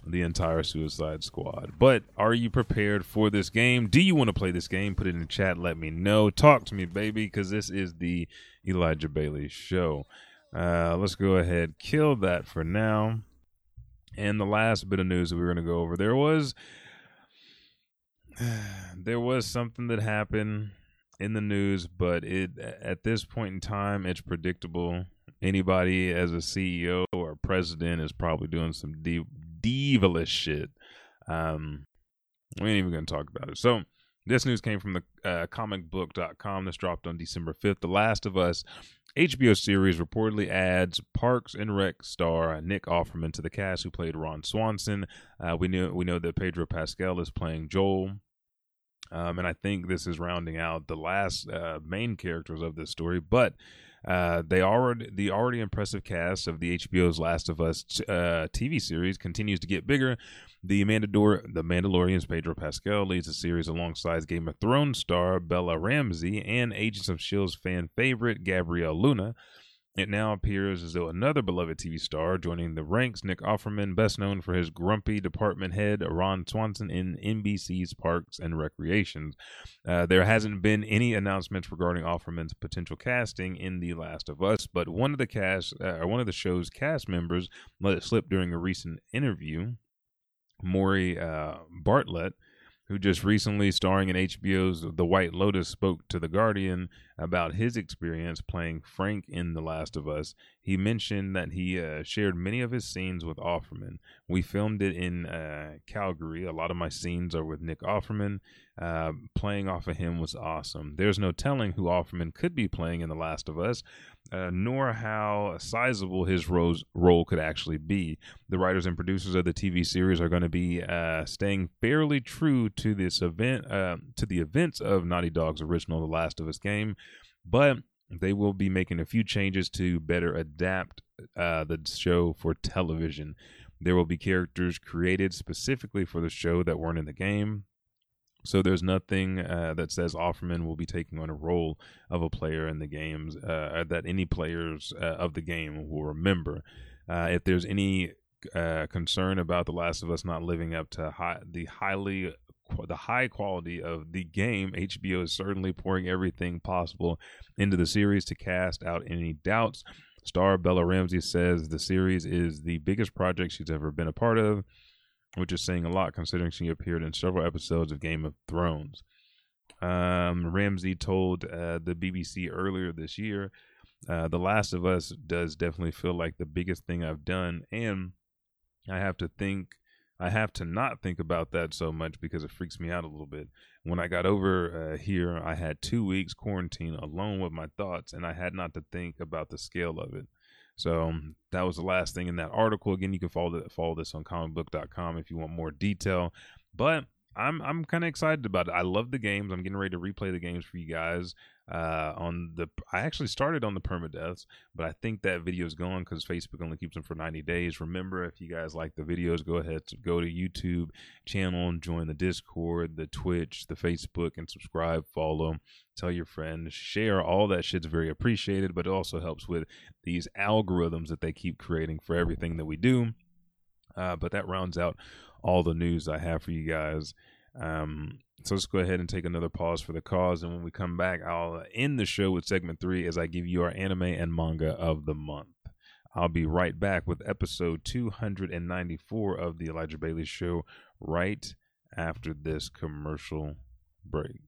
the entire Suicide Squad. But are you prepared for this game? Do you want to play this game? Put it in the chat. Let me know. Talk to me, baby, because this is the Elijah Bailey Show. Uh, let's go ahead, kill that for now. And the last bit of news that we're going to go over there was there was something that happened in the news, but it at this point in time, it's predictable anybody as a CEO or president is probably doing some devilish shit. Um, we ain't even going to talk about it. So, this news came from the uh, comicbook.com. This dropped on December 5th. The Last of Us HBO series reportedly adds Parks and Rec star Nick Offerman to the cast, who played Ron Swanson. Uh, we know we know that Pedro Pascal is playing Joel. Um, and I think this is rounding out the last uh, main characters of this story. But uh, they already the already impressive cast of the HBO's Last of Us uh, TV series continues to get bigger. The Mandalor- the Mandalorian's Pedro Pascal leads the series alongside Game of Thrones star Bella Ramsey and Agents of Shield's fan favorite Gabriel Luna. It now appears as though another beloved TV star joining the ranks, Nick Offerman, best known for his grumpy department head, Ron Swanson, in NBC's Parks and Recreations. Uh, there hasn't been any announcements regarding Offerman's potential casting in The Last of Us, but one of the cast, uh, one of the show's cast members, let it slip during a recent interview. Murray uh, Bartlett who just recently starring in HBO's The White Lotus spoke to The Guardian about his experience playing Frank in The Last of Us. He mentioned that he uh, shared many of his scenes with Offerman. We filmed it in uh, Calgary. A lot of my scenes are with Nick Offerman. Uh, playing off of him was awesome. There's no telling who Offerman could be playing in The Last of Us, uh, nor how sizable his role could actually be. The writers and producers of the TV series are going to be uh, staying fairly true to this event, uh, to the events of Naughty Dog's original The Last of Us game, but they will be making a few changes to better adapt uh, the show for television. There will be characters created specifically for the show that weren't in the game. So there's nothing uh, that says Offerman will be taking on a role of a player in the games uh, that any players uh, of the game will remember. Uh, if there's any uh, concern about The Last of Us not living up to high, the highly the high quality of the game, HBO is certainly pouring everything possible into the series to cast out any doubts. Star Bella Ramsey says the series is the biggest project she's ever been a part of which is saying a lot considering she appeared in several episodes of Game of Thrones. Um, Ramsey told uh, the BBC earlier this year, uh, "The Last of Us does definitely feel like the biggest thing I've done, and I have to think." I have to not think about that so much because it freaks me out a little bit. When I got over uh, here, I had two weeks quarantine alone with my thoughts, and I had not to think about the scale of it. So um, that was the last thing in that article. Again, you can follow follow this on comicbook.com if you want more detail. But I'm I'm kind of excited about it. I love the games. I'm getting ready to replay the games for you guys. Uh, on the I actually started on the permadeaths, but I think that video is gone because Facebook only keeps them for 90 days. Remember, if you guys like the videos, go ahead to go to YouTube channel and join the Discord, the Twitch, the Facebook, and subscribe, follow, tell your friends, share. All that shit's very appreciated, but it also helps with these algorithms that they keep creating for everything that we do. Uh, but that rounds out all the news I have for you guys. Um, so let's go ahead and take another pause for the cause. And when we come back, I'll end the show with segment three as I give you our anime and manga of the month. I'll be right back with episode 294 of The Elijah Bailey Show right after this commercial break.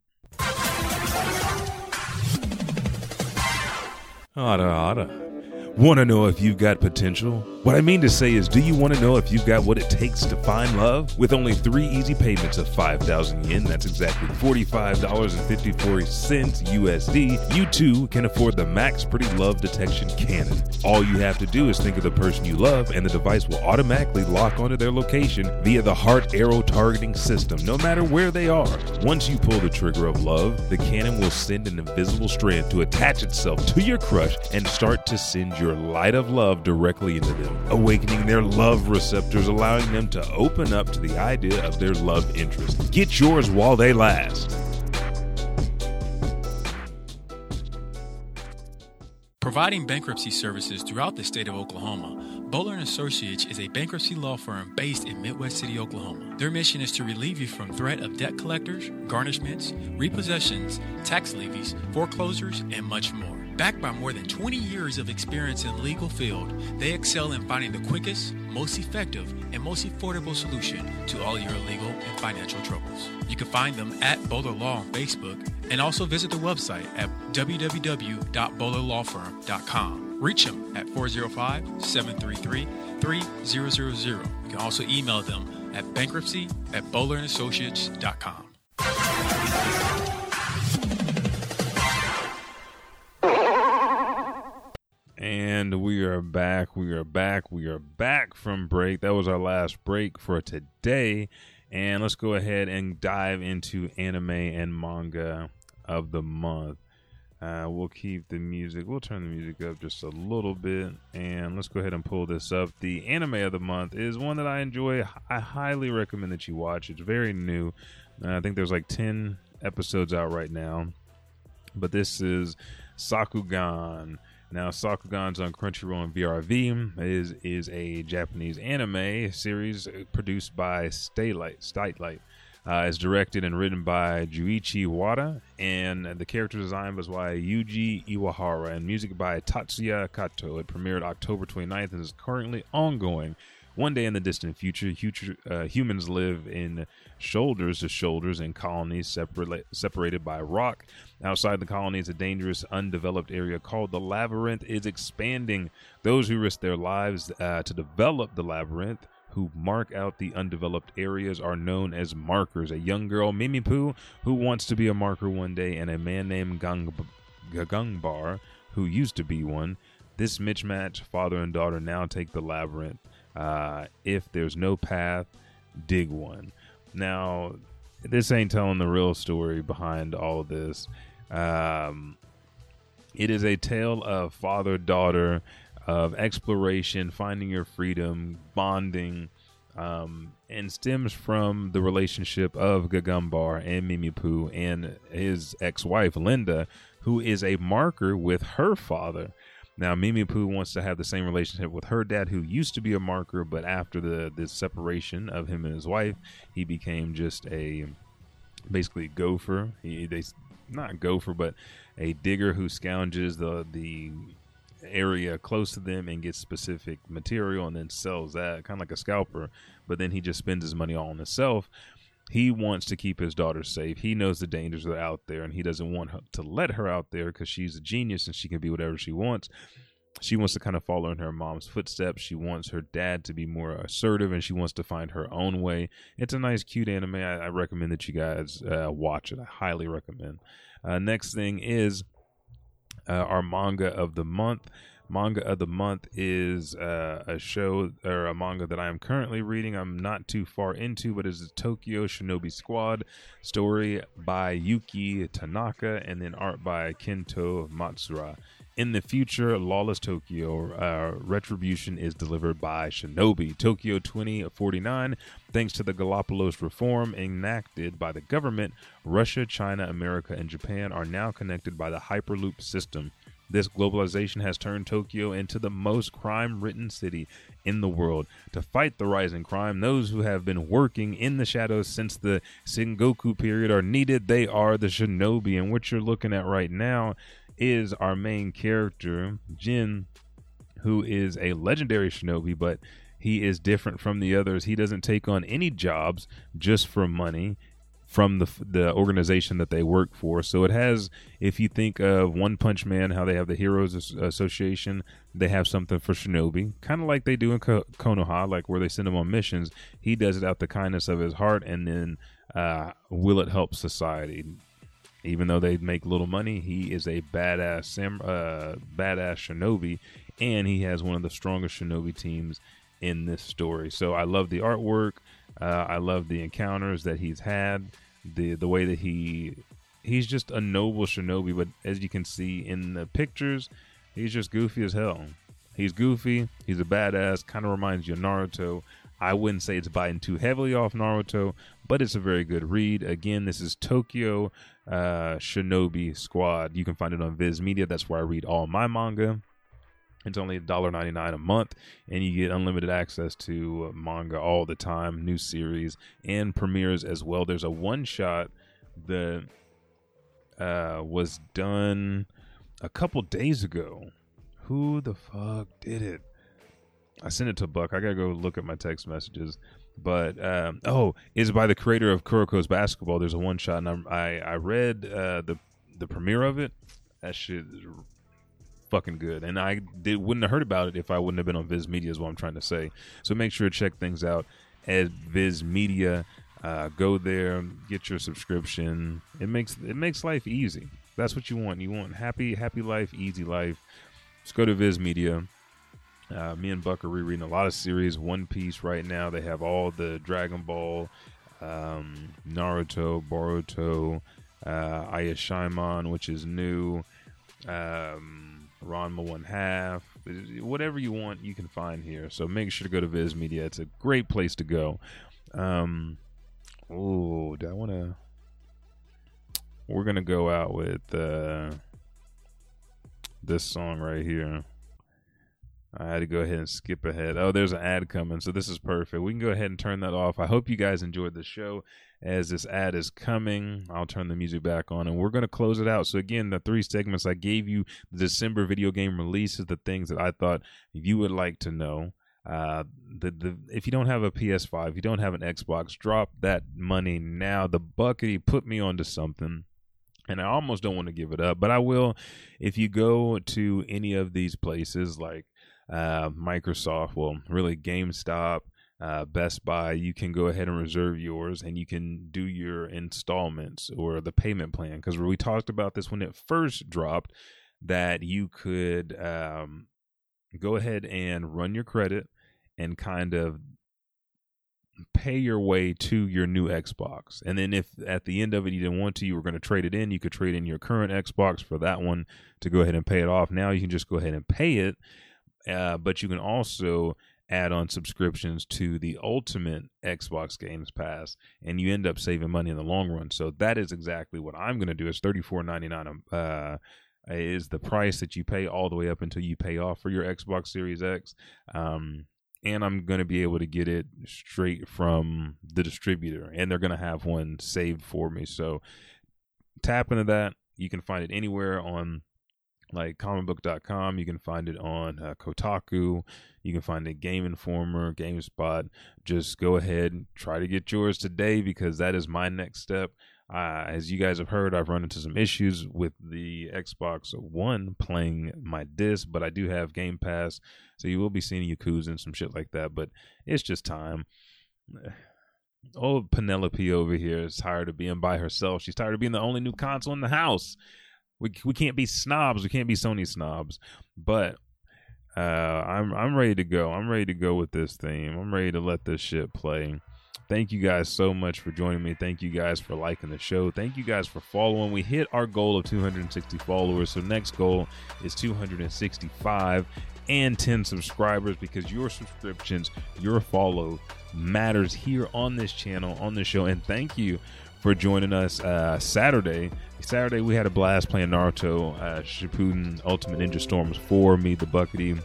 Otta, otta. Want to know if you've got potential? What I mean to say is, do you want to know if you've got what it takes to find love? With only three easy payments of 5,000 yen, that's exactly $45.54 USD, you too can afford the Max Pretty Love Detection Cannon. All you have to do is think of the person you love, and the device will automatically lock onto their location via the heart arrow targeting system, no matter where they are. Once you pull the trigger of love, the cannon will send an invisible strand to attach itself to your crush and start to send your light of love directly into them, awakening their love receptors, allowing them to open up to the idea of their love interest. Get yours while they last. Providing bankruptcy services throughout the state of Oklahoma, Bowler and Associates is a bankruptcy law firm based in Midwest City, Oklahoma. Their mission is to relieve you from threat of debt collectors, garnishments, repossessions, tax levies, foreclosures, and much more. Backed by more than 20 years of experience in the legal field, they excel in finding the quickest, most effective, and most affordable solution to all your legal and financial troubles. You can find them at Bowler Law on Facebook and also visit their website at www.bowlerlawfirm.com. Reach them at 405 733 3000. You can also email them at bankruptcy at bowlerandassociates.com. And we are back. We are back. We are back from break. That was our last break for today. And let's go ahead and dive into anime and manga of the month. Uh, we'll keep the music. We'll turn the music up just a little bit, and let's go ahead and pull this up. The anime of the month is one that I enjoy. I highly recommend that you watch. It's very new. Uh, I think there's like ten episodes out right now, but this is Sakugan Now, Sakugan's on Crunchyroll and VRV is is a Japanese anime series produced by Satelight. Satelight. Uh, it's directed and written by Junichi Wada, and the character design was by Yuji Iwahara, and music by Tatsuya Kato. It premiered October 29th and is currently ongoing. One day in the distant future, future uh, humans live in shoulders to shoulders in colonies separate, separated by rock. Outside the colonies, a dangerous, undeveloped area called the Labyrinth is expanding. Those who risk their lives uh, to develop the Labyrinth who mark out the undeveloped areas are known as markers. A young girl, Memempu, who wants to be a marker one day, and a man named Gang- who used to be one. This mismatch, father and daughter, now take the labyrinth. Uh, if there's no path, dig one. Now, this ain't telling the real story behind all of this. Um, it is a tale of father daughter, of exploration, finding your freedom, bonding, um, and stems from the relationship of Gagumber and Memempu and his ex wife, Linda, who is a marker with her father. Now, Memempu wants to have the same relationship with her dad, who used to be a marker, but after the, the separation of him and his wife, he became just a basically gopher. He they not gopher, but a digger who scounges the the area close to them and gets specific material and then sells that kind of like a scalper. But then he just spends his money all on himself. He wants to keep his daughter safe. He knows the dangers are out there, and he doesn't want to let her out there because she's a genius and she can be whatever she wants. She wants to kind of follow in her mom's footsteps. She wants her dad to be more assertive, and she wants to find her own way. It's a nice, cute anime. I, I recommend that you guys uh, watch it. I highly recommend. Uh, next thing is uh, our manga of the month. Manga of the month is uh, a show or a manga that I am currently reading. I'm not too far into, but it's a Tokyo Shinobi Squad story by Yuki Tanaka and then art by Kento Matsuura. In the future, Lawless Tokyo uh, Retribution is delivered by Shinobi. Tokyo 2049, thanks to the Galapagos reform enacted by the government, Russia, China, America, and Japan are now connected by the Hyperloop system. This globalization has turned Tokyo into the most crime ridden city in the world. To fight the rising crime, those who have been working in the shadows since the Sengoku period are needed. They are the shinobi. And what you're looking at right now is our main character, Jin, who is a legendary shinobi, but he is different from the others. He doesn't take on any jobs just for money from the the organization that they work for. So it has, if you think of One Punch Man, how they have the Heroes Association, they have something for Shinobi, kind of like they do in Konoha, like where they send them on missions. He does it out the kindness of his heart, and then uh, will it help society? Even though they make little money, he is a badass sam, uh, badass shinobi, and he has one of the strongest shinobi teams in this story. So I love the artwork. Uh, I love the encounters that he's had. The the way that he he's just a noble shinobi, but as you can see in the pictures, he's just goofy as hell. He's goofy. He's a badass. Kind of reminds you of Naruto. I wouldn't say it's biting too heavily off Naruto, but it's a very good read. Again, this is Tokyo uh, Shinobi Squad. You can find it on Viz Media. That's where I read all my manga. It's only $1.99 a month, and you get unlimited access to manga all the time, new series, and premieres as well. There's a one shot that uh, was done a couple days ago. Who the fuck did it? I sent it to Buck. I gotta go look at my text messages. But um, oh, is by the creator of Kuroko's Basketball. There's a one shot, and I I read uh, the the premiere of it. That shit fucking good, and I did wouldn't have heard about it if I wouldn't have been on Viz Media. Is what I'm trying to say. So make sure to check things out at Viz Media. Uh, go there, get your subscription. It makes it makes life easy. That's what you want. You want happy, happy life, easy life. Just go to Viz Media uh, me and Buck are rereading a lot of series. One Piece right now. They have all the Dragon Ball, um, Naruto, Boruto, uh, Ayashimon, which is new, um, Ranma One Half. Whatever you want, you can find here. So make sure to go to Viz Media. It's a great place to go. Um, oh, do I want to? We're gonna go out with uh, this song right here. I had to go ahead and skip ahead. Oh, there's an ad coming, so this is perfect. We can go ahead and turn that off. I hope you guys enjoyed the show. As this ad is coming, I'll turn the music back on and we're going to close it out. So, again, the three segments I gave you the December video game releases, the things that I thought you would like to know. Uh, the the if you don't have a PS5, if you don't have an Xbox, drop that money now. The bucket put me onto something and I almost don't want to give it up, but I will if you go to any of these places like uh, Microsoft, well, really GameStop, uh, Best Buy, you can go ahead and reserve yours and you can do your installments or the payment plan. Because we talked about this when it first dropped, that you could um, go ahead and run your credit and kind of pay your way to your new Xbox. And then if at the end of it you didn't want to, you were going to trade it in, you could trade in your current Xbox for that one to go ahead and pay it off. Now you can just go ahead and pay it. Uh, but you can also add on subscriptions to the ultimate Xbox Games Pass, and you end up saving money in the long run. So that is exactly what I'm going to do. It's thirty four ninety nine. Uh, is the price that you pay all the way up until you pay off for your Xbox Series X. Um, and I'm going to be able to get it straight from the distributor, and they're going to have one saved for me. So tap into that. You can find it anywhere on like comicbook.com. You can find it on uh, Kotaku. You can find it Game Informer, GameSpot. Just go ahead and try to get yours today because that is my next step. Uh, as you guys have heard, I've run into some issues with the Xbox One playing my disc, but I do have Game Pass, so you will be seeing Yakuza and some shit like that. But it's just time. Old Penelope over here is tired of being by herself. She's tired of being the only new console in the house. We we can't be snobs. We can't be Sony snobs. But uh, I'm I'm ready to go. I'm ready to go with this theme. I'm ready to let this shit play. Thank you guys so much for joining me. Thank you guys for liking the show. Thank you guys for following. We hit our goal of 260 followers. So next goal is 265 and 10 subscribers because your subscriptions, your follow matters here on this channel, on this show. And thank you for joining us uh, Saturday. Saturday we had a blast playing Naruto uh, Shippuden Ultimate Ninja Storms 4, me the Buckety.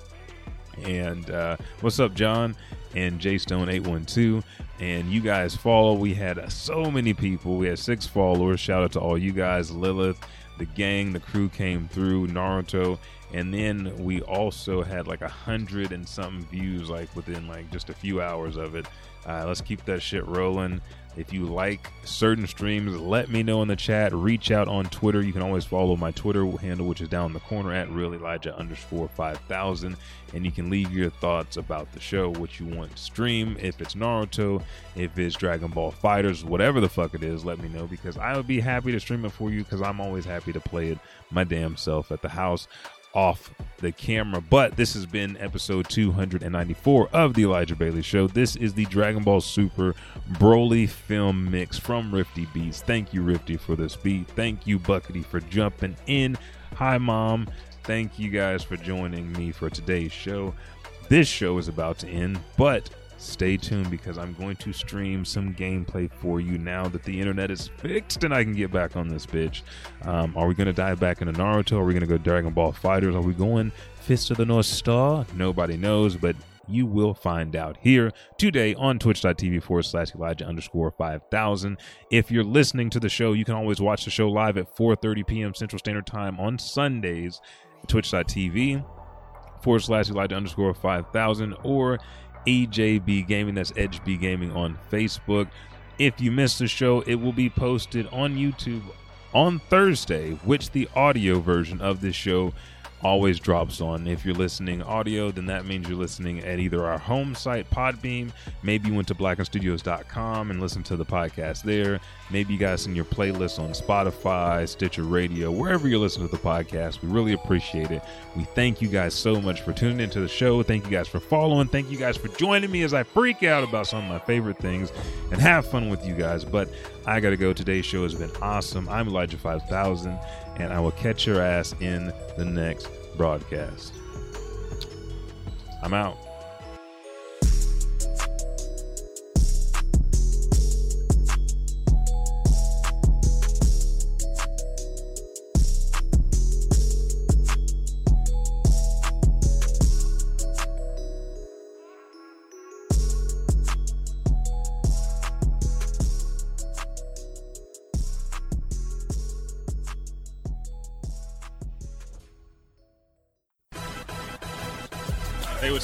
And uh, what's up, John? And J Stone 812 and you guys follow. We had uh, so many people. We had six followers. Shout out to all you guys, Lilith, the gang, the crew came through, Naruto, and then we also had like a hundred and something views, like within like just a few hours of it. Uh, let's keep that shit rolling. If you like certain streams, let me know in the chat. Reach out on Twitter. You can always follow my Twitter handle, which is down in the corner at real Elijah underscore 5000. And you can leave your thoughts about the show, what you want to stream. If it's Naruto, if it's Dragon Ball FighterZ, whatever the fuck it is, let me know because I would be happy to stream it for you because I'm always happy to play it my damn self at the house off the camera. But this has been episode 294 of the Elijah Bailey Show. This is the Dragon Ball Super Broly film mix from Rifti Beats. Thank you, Rifty, for this beat. Thank you, Buckety, for jumping in. Hi, Mom. Thank you guys for joining me for today's show. This show is about to end, but stay tuned because I'm going to stream some gameplay for you now that the internet is fixed and I can get back on this bitch. Um, are we going to dive back into Naruto? Are we going to go Dragon Ball FighterZ? Are we going Fist of the North Star? Nobody knows, but you will find out here today on twitch.tv forward slash Elijah underscore 5000. If you're listening to the show, you can always watch the show live at 4.30 p.m. Central Standard Time on Sundays, twitch.tv forward slash Elijah underscore 5000 or EJB Gaming. That's Edge B Gaming on Facebook. If you missed the show, it will be posted on YouTube on Thursday, which the audio version of this show always drops on. If you're listening audio, then that means you're listening at either our home site, Podbean. Maybe you went to blackenstudios.com and listened to the podcast there. Maybe you guys in your playlist on Spotify, Stitcher Radio, wherever you're listening to the podcast. We really appreciate it. We thank you guys so much for tuning into the show. Thank you guys for following. Thank you guys for joining me as I freak out about some of my favorite things and have fun with you guys. But I got to go. Today's show has been awesome. I'm Elijah 5000, and I will catch your ass in the next broadcast. I'm out.